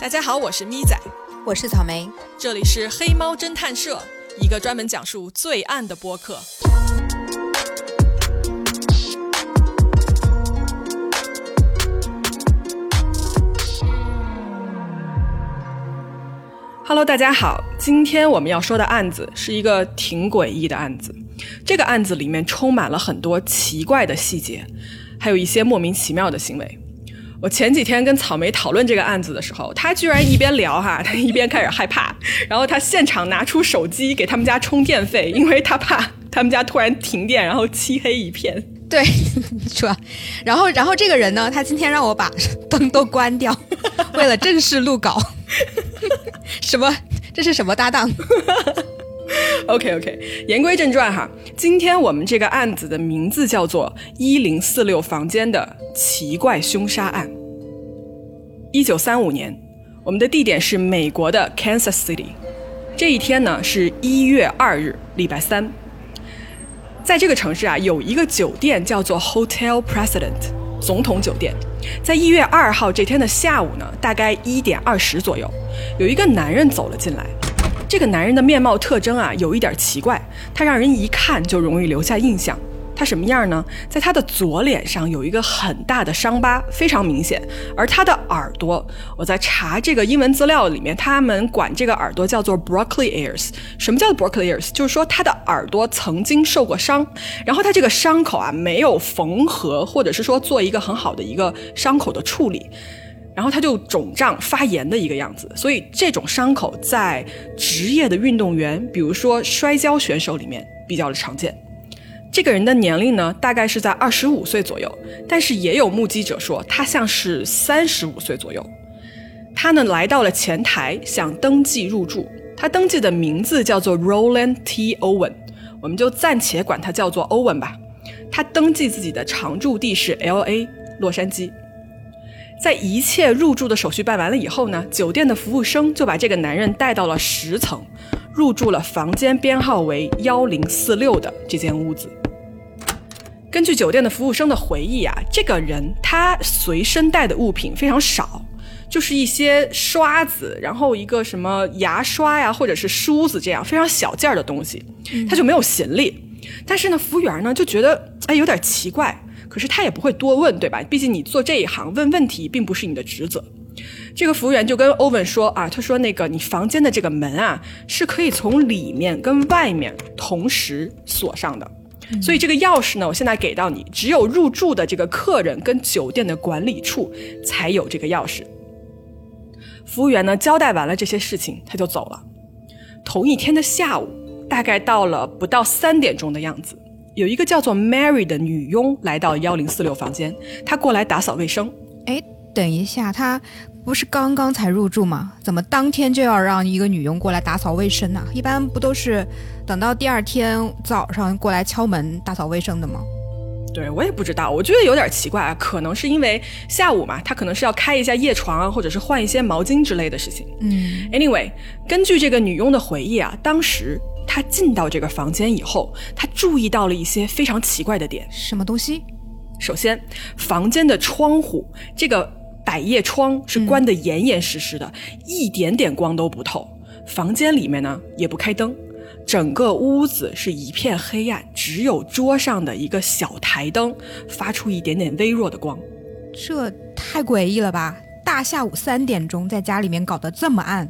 大家好，我是咪仔，我是草莓，这里是黑猫侦探社，一个专门讲述罪案的播客。Hello，大家好，今天我们要说的案子是一个挺诡异的案子，这个案子里面充满了很多奇怪的细节，还有一些莫名其妙的行为。我前几天跟草莓讨论这个案子的时候，他居然一边聊哈，他一边开始害怕，然后他现场拿出手机给他们家充电费，因为他怕他们家突然停电，然后漆黑一片。对，是吧？然后，然后这个人呢，他今天让我把灯都关掉，为了正式录稿。什么？这是什么搭档 OK OK，言归正传哈，今天我们这个案子的名字叫做一零四六房间的奇怪凶杀案。一九三五年，我们的地点是美国的 Kansas City。这一天呢是一月二日，礼拜三。在这个城市啊，有一个酒店叫做 Hotel President 总统酒店。在一月二号这天的下午呢，大概一点二十左右，有一个男人走了进来。这个男人的面貌特征啊，有一点奇怪，他让人一看就容易留下印象。他什么样呢？在他的左脸上有一个很大的伤疤，非常明显。而他的耳朵，我在查这个英文资料里面，他们管这个耳朵叫做 broccoli ears。什么叫 broccoli ears？就是说他的耳朵曾经受过伤，然后他这个伤口啊没有缝合，或者是说做一个很好的一个伤口的处理。然后他就肿胀发炎的一个样子，所以这种伤口在职业的运动员，比如说摔跤选手里面比较的常见。这个人的年龄呢，大概是在二十五岁左右，但是也有目击者说他像是三十五岁左右。他呢来到了前台，想登记入住。他登记的名字叫做 Roland T. Owen，我们就暂且管他叫做 Owen 吧。他登记自己的常住地是 L A 洛杉矶。在一切入住的手续办完了以后呢，酒店的服务生就把这个男人带到了十层，入住了房间编号为幺零四六的这间屋子。根据酒店的服务生的回忆啊，这个人他随身带的物品非常少，就是一些刷子，然后一个什么牙刷呀，或者是梳子这样非常小件的东西，他就没有行李。但是呢，服务员呢就觉得哎有点奇怪。可是他也不会多问，对吧？毕竟你做这一行，问问题并不是你的职责。这个服务员就跟欧文说啊，他说那个你房间的这个门啊，是可以从里面跟外面同时锁上的。所以这个钥匙呢，我现在给到你，只有入住的这个客人跟酒店的管理处才有这个钥匙。服务员呢交代完了这些事情，他就走了。同一天的下午，大概到了不到三点钟的样子。有一个叫做 Mary 的女佣来到幺零四六房间，她过来打扫卫生。哎，等一下，她不是刚刚才入住吗？怎么当天就要让一个女佣过来打扫卫生呢？一般不都是等到第二天早上过来敲门打扫卫生的吗？对我也不知道，我觉得有点奇怪啊。可能是因为下午嘛，她可能是要开一下夜床啊，或者是换一些毛巾之类的事情。嗯，Anyway，根据这个女佣的回忆啊，当时。他进到这个房间以后，他注意到了一些非常奇怪的点。什么东西？首先，房间的窗户这个百叶窗是关得严严实实的，一点点光都不透。房间里面呢也不开灯，整个屋子是一片黑暗，只有桌上的一个小台灯发出一点点微弱的光。这太诡异了吧！大下午三点钟在家里面搞得这么暗。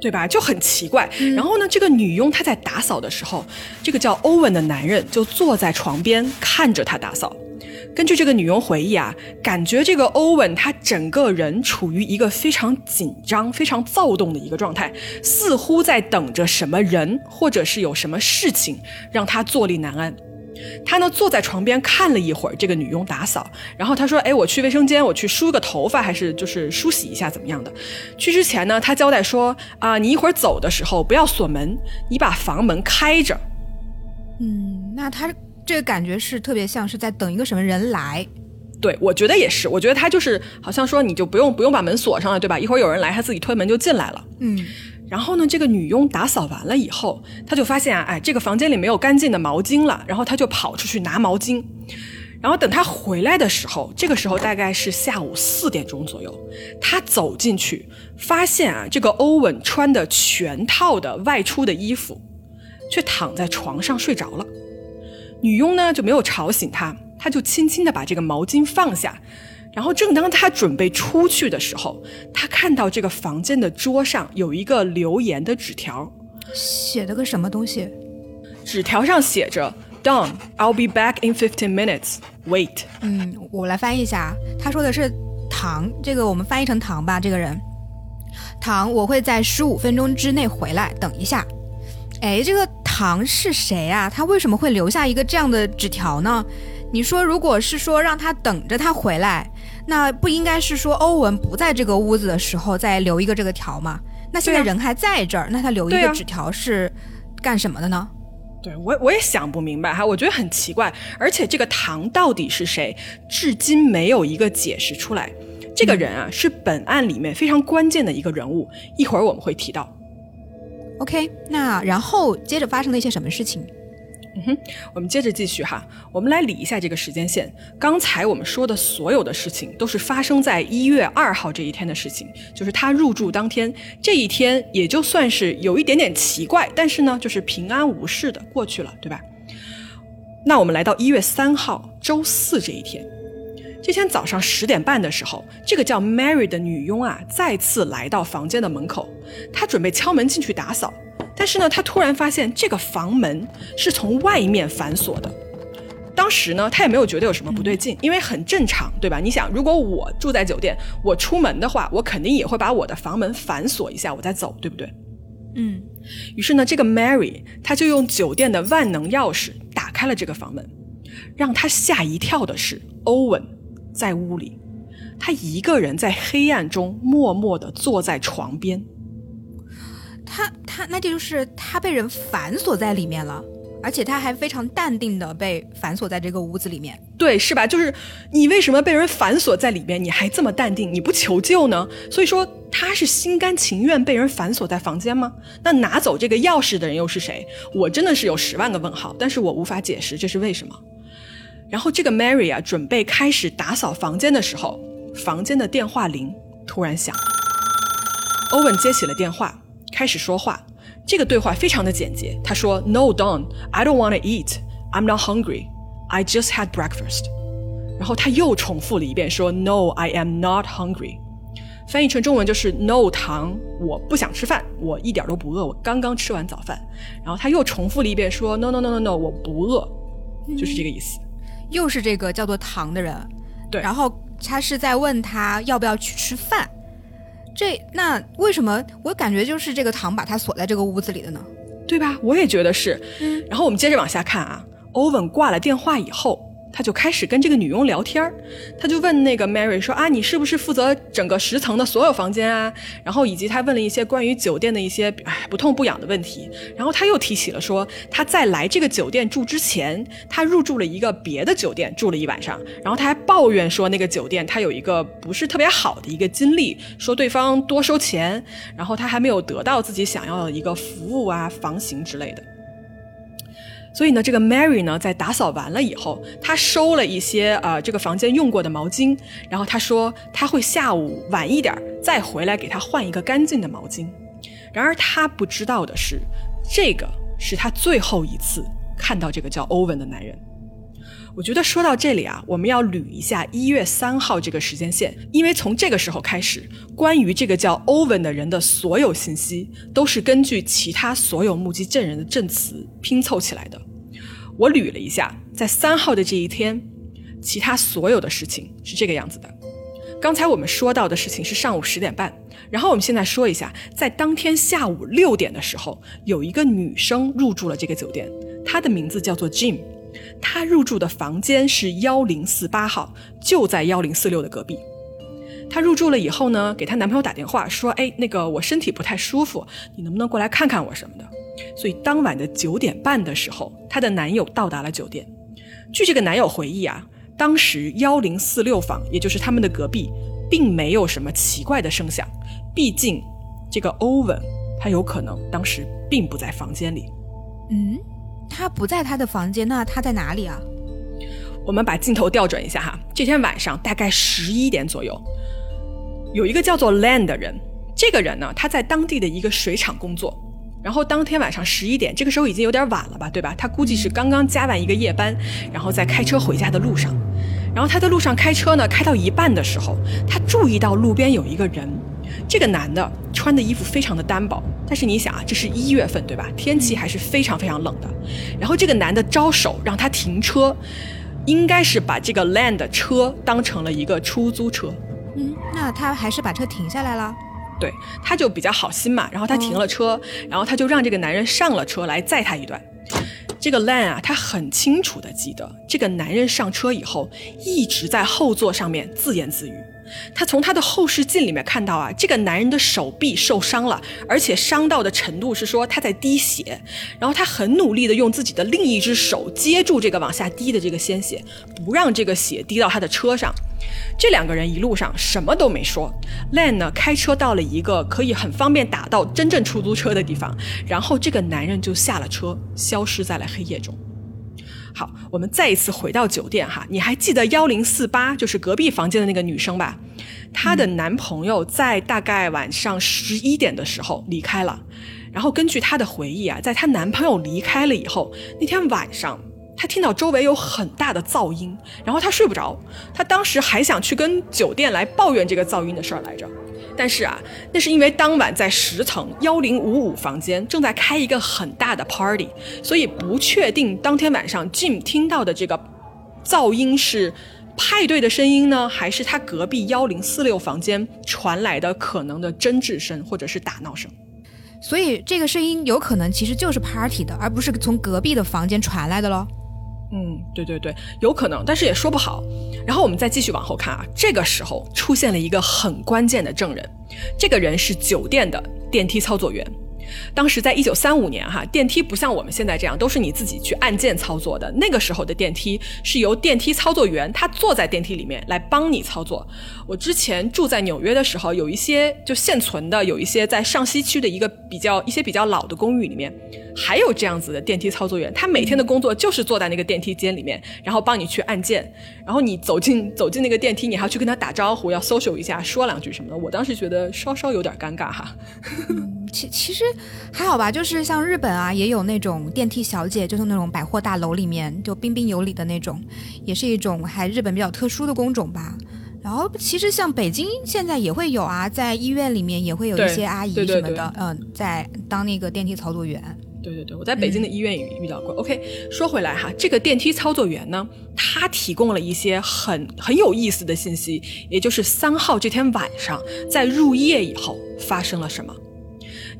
对吧？就很奇怪。然后呢，这个女佣她在打扫的时候，这个叫欧文的男人就坐在床边看着她打扫。根据这个女佣回忆啊，感觉这个欧文他整个人处于一个非常紧张、非常躁动的一个状态，似乎在等着什么人，或者是有什么事情让他坐立难安。他呢坐在床边看了一会儿这个女佣打扫，然后他说：“哎，我去卫生间，我去梳个头发，还是就是梳洗一下，怎么样的？”去之前呢，他交代说：“啊，你一会儿走的时候不要锁门，你把房门开着。”嗯，那他这个感觉是特别像是在等一个什么人来。对，我觉得也是，我觉得他就是好像说你就不用不用把门锁上了，对吧？一会儿有人来，他自己推门就进来了。嗯。然后呢，这个女佣打扫完了以后，她就发现啊，哎，这个房间里没有干净的毛巾了。然后她就跑出去拿毛巾。然后等她回来的时候，这个时候大概是下午四点钟左右，她走进去，发现啊，这个欧文穿的全套的外出的衣服，却躺在床上睡着了。女佣呢就没有吵醒他，她就轻轻的把这个毛巾放下。然后正当他准备出去的时候，他看到这个房间的桌上有一个留言的纸条，写的个什么东西？纸条上写着。Done. I'll be back in fifteen minutes. Wait. 嗯，我来翻译一下。他说的是唐，这个我们翻译成唐吧。这个人，唐，我会在十五分钟之内回来，等一下。哎，这个唐是谁啊？他为什么会留下一个这样的纸条呢？你说，如果是说让他等着他回来，那不应该是说欧文不在这个屋子的时候再留一个这个条吗？那现在人还在这儿，那他留一个纸条是干什么的呢？对我我也想不明白哈，我觉得很奇怪，而且这个唐到底是谁，至今没有一个解释出来。这个人啊，是本案里面非常关键的一个人物，一会儿我们会提到。OK，那然后接着发生了一些什么事情？嗯哼，我们接着继续哈，我们来理一下这个时间线。刚才我们说的所有的事情都是发生在一月二号这一天的事情，就是他入住当天这一天，也就算是有一点点奇怪，但是呢，就是平安无事的过去了，对吧？那我们来到一月三号周四这一天，这天早上十点半的时候，这个叫 Mary 的女佣啊，再次来到房间的门口，她准备敲门进去打扫。但是呢，他突然发现这个房门是从外面反锁的。当时呢，他也没有觉得有什么不对劲，因为很正常，对吧？你想，如果我住在酒店，我出门的话，我肯定也会把我的房门反锁一下，我再走，对不对？嗯。于是呢，这个 Mary 他就用酒店的万能钥匙打开了这个房门。让他吓一跳的是，欧文在屋里，他一个人在黑暗中默默地坐在床边。他他那就是他被人反锁在里面了，而且他还非常淡定的被反锁在这个屋子里面。对，是吧？就是你为什么被人反锁在里面，你还这么淡定，你不求救呢？所以说他是心甘情愿被人反锁在房间吗？那拿走这个钥匙的人又是谁？我真的是有十万个问号，但是我无法解释这是为什么。然后这个 Mary 啊，准备开始打扫房间的时候，房间的电话铃突然响，欧文接起了电话。开始说话，这个对话非常的简洁。他说：“No, Don, I don't want to eat. I'm not hungry. I just had breakfast.” 然后他又重复了一遍，说：“No, I am not hungry.” 翻译成中文就是：“No，糖，我不想吃饭，我一点都不饿，我刚刚吃完早饭。”然后他又重复了一遍，说：“No, no, no, no, no，我不饿。”就是这个意思。又是这个叫做糖的人，对。然后他是在问他要不要去吃饭。这那为什么我感觉就是这个糖把他锁在这个屋子里的呢？对吧？我也觉得是。嗯，然后我们接着往下看啊，欧文挂了电话以后。他就开始跟这个女佣聊天，他就问那个 Mary 说啊，你是不是负责整个十层的所有房间啊？然后以及他问了一些关于酒店的一些哎不痛不痒的问题。然后他又提起了说他在来这个酒店住之前，他入住了一个别的酒店住了一晚上。然后他还抱怨说那个酒店他有一个不是特别好的一个经历，说对方多收钱，然后他还没有得到自己想要的一个服务啊、房型之类的。所以呢，这个 Mary 呢，在打扫完了以后，她收了一些呃这个房间用过的毛巾，然后她说她会下午晚一点再回来给她换一个干净的毛巾。然而她不知道的是，这个是她最后一次看到这个叫欧文的男人。我觉得说到这里啊，我们要捋一下一月三号这个时间线，因为从这个时候开始，关于这个叫欧文的人的所有信息，都是根据其他所有目击证人的证词拼凑起来的。我捋了一下，在三号的这一天，其他所有的事情是这个样子的。刚才我们说到的事情是上午十点半，然后我们现在说一下，在当天下午六点的时候，有一个女生入住了这个酒店，她的名字叫做 Jim。她入住的房间是幺零四八号，就在幺零四六的隔壁。她入住了以后呢，给她男朋友打电话说：“哎，那个我身体不太舒服，你能不能过来看看我什么的？”所以当晚的九点半的时候，她的男友到达了酒店。据这个男友回忆啊，当时幺零四六房，也就是他们的隔壁，并没有什么奇怪的声响。毕竟，这个欧文他有可能当时并不在房间里。嗯。他不在他的房间，那他在哪里啊？我们把镜头调转一下哈，这天晚上大概十一点左右，有一个叫做 Lan 的人，这个人呢，他在当地的一个水厂工作。然后当天晚上十一点，这个时候已经有点晚了吧，对吧？他估计是刚刚加完一个夜班，然后在开车回家的路上。然后他在路上开车呢，开到一半的时候，他注意到路边有一个人。这个男的穿的衣服非常的单薄，但是你想啊，这是一月份，对吧？天气还是非常非常冷的。然后这个男的招手让他停车，应该是把这个 Land 车当成了一个出租车。嗯，那他还是把车停下来了。对，他就比较好心嘛，然后他停了车，然后他就让这个男人上了车来载他一段。这个 Lan 啊，他很清楚的记得，这个男人上车以后一直在后座上面自言自语。他从他的后视镜里面看到啊，这个男人的手臂受伤了，而且伤到的程度是说他在滴血，然后他很努力的用自己的另一只手接住这个往下滴的这个鲜血，不让这个血滴到他的车上。这两个人一路上什么都没说，Lan 呢开车到了一个可以很方便打到真正出租车的地方，然后这个男人就下了车，消失在了黑夜中。好，我们再一次回到酒店哈，你还记得幺零四八就是隔壁房间的那个女生吧？她的男朋友在大概晚上十一点的时候离开了，然后根据她的回忆啊，在她男朋友离开了以后，那天晚上。她听到周围有很大的噪音，然后她睡不着。她当时还想去跟酒店来抱怨这个噪音的事儿来着，但是啊，那是因为当晚在十层幺零五五房间正在开一个很大的 party，所以不确定当天晚上 Jim 听到的这个噪音是派对的声音呢，还是他隔壁幺零四六房间传来的可能的争执声或者是打闹声。所以这个声音有可能其实就是 party 的，而不是从隔壁的房间传来的喽。嗯，对对对，有可能，但是也说不好。然后我们再继续往后看啊，这个时候出现了一个很关键的证人，这个人是酒店的电梯操作员。当时在一九三五年，哈，电梯不像我们现在这样都是你自己去按键操作的。那个时候的电梯是由电梯操作员他坐在电梯里面来帮你操作。我之前住在纽约的时候，有一些就现存的，有一些在上西区的一个比较一些比较老的公寓里面，还有这样子的电梯操作员。他每天的工作就是坐在那个电梯间里面，然后帮你去按键。然后你走进走进那个电梯，你还要去跟他打招呼，要 social 一下，说两句什么的。我当时觉得稍稍有点尴尬哈。其其实还好吧，就是像日本啊，也有那种电梯小姐，就是那种百货大楼里面就彬彬有礼的那种，也是一种还日本比较特殊的工种吧。然后其实像北京现在也会有啊，在医院里面也会有一些阿姨什么的，嗯，在当那个电梯操作员。对对对，我在北京的医院也遇到过。OK，说回来哈，这个电梯操作员呢，他提供了一些很很有意思的信息，也就是三号这天晚上在入夜以后发生了什么。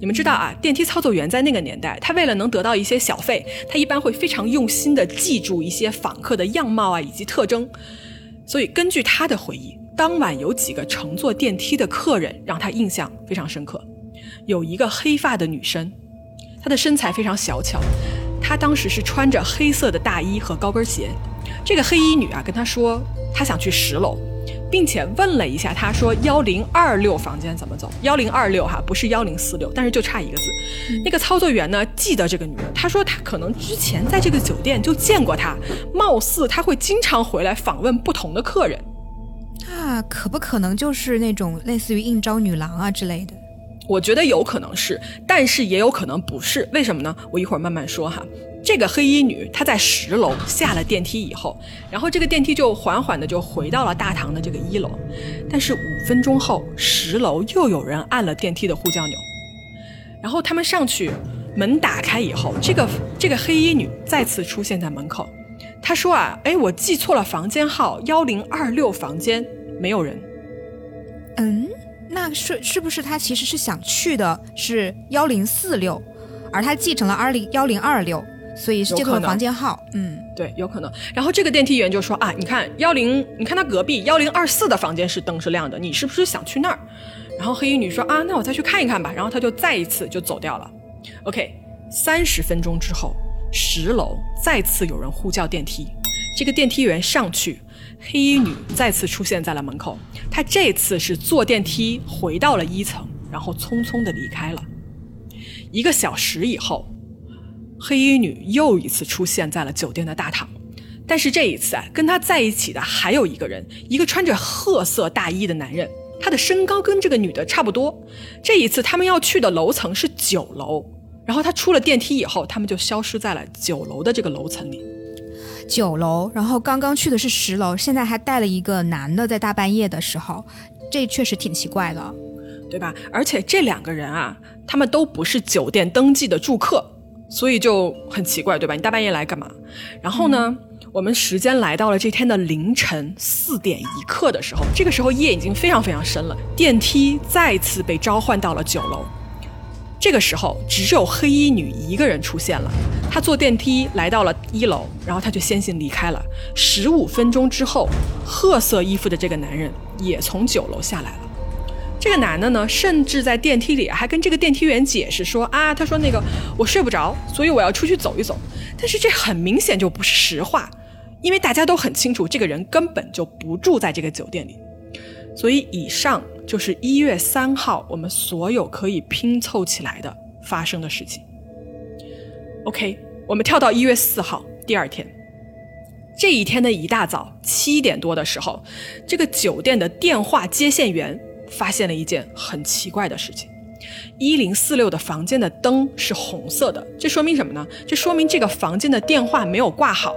你们知道啊，电梯操作员在那个年代，他为了能得到一些小费，他一般会非常用心的记住一些访客的样貌啊以及特征。所以根据他的回忆，当晚有几个乘坐电梯的客人让他印象非常深刻。有一个黑发的女生，她的身材非常小巧，她当时是穿着黑色的大衣和高跟鞋。这个黑衣女啊跟他说，她想去十楼。并且问了一下，他说幺零二六房间怎么走？幺零二六哈，不是幺零四六，但是就差一个字。那个操作员呢，记得这个女人，他说他可能之前在这个酒店就见过她，貌似他会经常回来访问不同的客人。啊，可不可能就是那种类似于应招女郎啊之类的？我觉得有可能是，但是也有可能不是。为什么呢？我一会儿慢慢说哈。这个黑衣女她在十楼下了电梯以后，然后这个电梯就缓缓的就回到了大堂的这个一楼。但是五分钟后，十楼又有人按了电梯的呼叫钮，然后他们上去，门打开以后，这个这个黑衣女再次出现在门口。她说啊，哎，我记错了房间号，幺零二六房间没有人。嗯。那是是不是他其实是想去的是幺零四六，而他继承了二零幺零二六，所以是这个房间号。嗯，对，有可能。然后这个电梯员就说啊，你看幺零，你看他隔壁幺零二四的房间是灯是亮的，你是不是想去那儿？然后黑衣女说啊，那我再去看一看吧。然后他就再一次就走掉了。OK，三十分钟之后，十楼再次有人呼叫电梯，这个电梯员上去。黑衣女再次出现在了门口，她这次是坐电梯回到了一层，然后匆匆的离开了。一个小时以后，黑衣女又一次出现在了酒店的大堂，但是这一次啊，跟她在一起的还有一个人，一个穿着褐色大衣的男人，他的身高跟这个女的差不多。这一次他们要去的楼层是九楼，然后他出了电梯以后，他们就消失在了九楼的这个楼层里。九楼，然后刚刚去的是十楼，现在还带了一个男的，在大半夜的时候，这确实挺奇怪的，对吧？而且这两个人啊，他们都不是酒店登记的住客，所以就很奇怪，对吧？你大半夜来干嘛？然后呢？我们时间来到了这天的凌晨四点一刻的时候，这个时候夜已经非常非常深了。电梯再次被召唤到了九楼，这个时候只有黑衣女一个人出现了。她坐电梯来到了一楼，然后她就先行离开了。十五分钟之后，褐色衣服的这个男人也从九楼下来了。这个男的呢，甚至在电梯里还跟这个电梯员解释说啊，他说那个我睡不着，所以我要出去走一走。但是这很明显就不是实话。因为大家都很清楚，这个人根本就不住在这个酒店里，所以以上就是一月三号我们所有可以拼凑起来的发生的事情。OK，我们跳到一月四号第二天，这一天的一大早七点多的时候，这个酒店的电话接线员发现了一件很奇怪的事情。一零四六的房间的灯是红色的，这说明什么呢？这说明这个房间的电话没有挂好。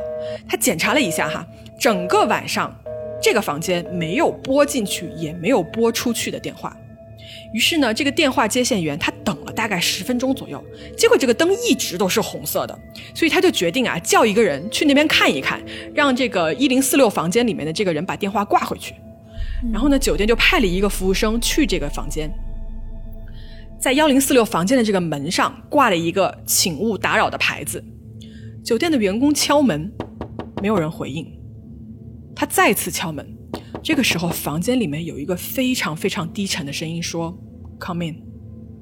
他检查了一下哈，整个晚上这个房间没有拨进去也没有拨出去的电话。于是呢，这个电话接线员他等了大概十分钟左右，结果这个灯一直都是红色的，所以他就决定啊叫一个人去那边看一看，让这个一零四六房间里面的这个人把电话挂回去。然后呢，酒店就派了一个服务生去这个房间。在幺零四六房间的这个门上挂了一个“请勿打扰”的牌子。酒店的员工敲门，没有人回应。他再次敲门，这个时候房间里面有一个非常非常低沉的声音说：“Come in”，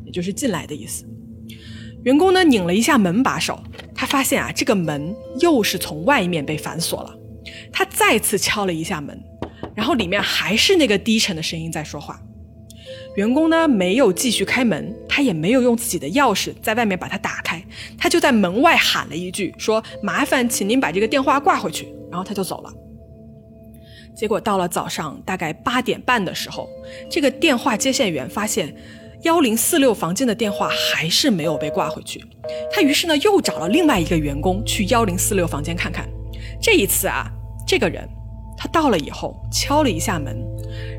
也就是进来的意思。员工呢拧了一下门把手，他发现啊这个门又是从外面被反锁了。他再次敲了一下门，然后里面还是那个低沉的声音在说话。员工呢没有继续开门，他也没有用自己的钥匙在外面把它打开，他就在门外喊了一句，说：“麻烦请您把这个电话挂回去。”然后他就走了。结果到了早上大概八点半的时候，这个电话接线员发现幺零四六房间的电话还是没有被挂回去，他于是呢又找了另外一个员工去幺零四六房间看看。这一次啊，这个人。他到了以后，敲了一下门，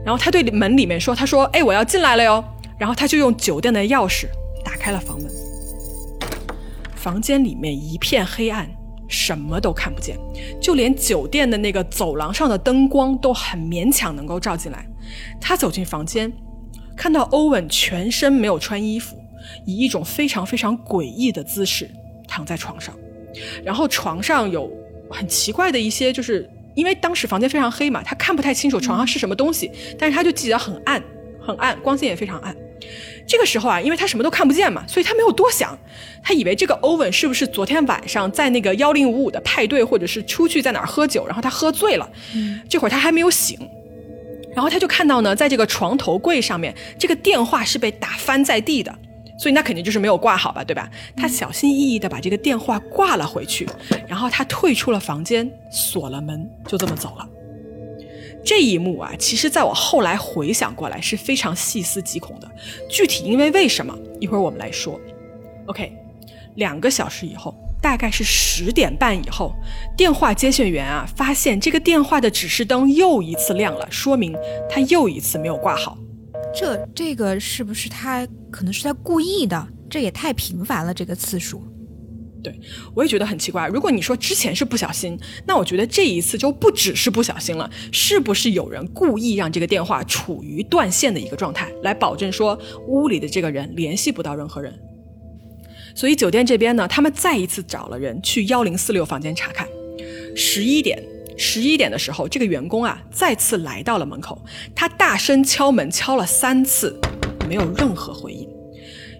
然后他对门里面说：“他说，哎，我要进来了哟。”然后他就用酒店的钥匙打开了房门。房间里面一片黑暗，什么都看不见，就连酒店的那个走廊上的灯光都很勉强能够照进来。他走进房间，看到欧文全身没有穿衣服，以一种非常非常诡异的姿势躺在床上，然后床上有很奇怪的一些就是。因为当时房间非常黑嘛，他看不太清楚床上是什么东西，但是他就记得很暗，很暗，光线也非常暗。这个时候啊，因为他什么都看不见嘛，所以他没有多想，他以为这个欧文是不是昨天晚上在那个幺零五五的派对，或者是出去在哪儿喝酒，然后他喝醉了，这会儿他还没有醒，然后他就看到呢，在这个床头柜上面，这个电话是被打翻在地的。所以那肯定就是没有挂好吧，对吧？他小心翼翼地把这个电话挂了回去，然后他退出了房间，锁了门，就这么走了。这一幕啊，其实在我后来回想过来是非常细思极恐的。具体因为为什么，一会儿我们来说。OK，两个小时以后，大概是十点半以后，电话接线员啊发现这个电话的指示灯又一次亮了，说明他又一次没有挂好。这这个是不是他可能是在故意的？这也太频繁了，这个次数。对我也觉得很奇怪。如果你说之前是不小心，那我觉得这一次就不只是不小心了，是不是有人故意让这个电话处于断线的一个状态，来保证说屋里的这个人联系不到任何人？所以酒店这边呢，他们再一次找了人去幺零四六房间查看。十一点。十一点的时候，这个员工啊再次来到了门口，他大声敲门，敲了三次，没有任何回应。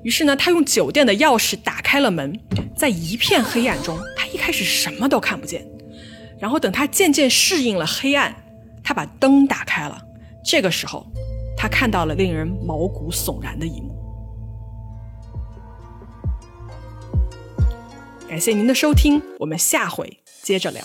于是呢，他用酒店的钥匙打开了门，在一片黑暗中，他一开始什么都看不见。然后等他渐渐适应了黑暗，他把灯打开了。这个时候，他看到了令人毛骨悚然的一幕。感谢您的收听，我们下回接着聊。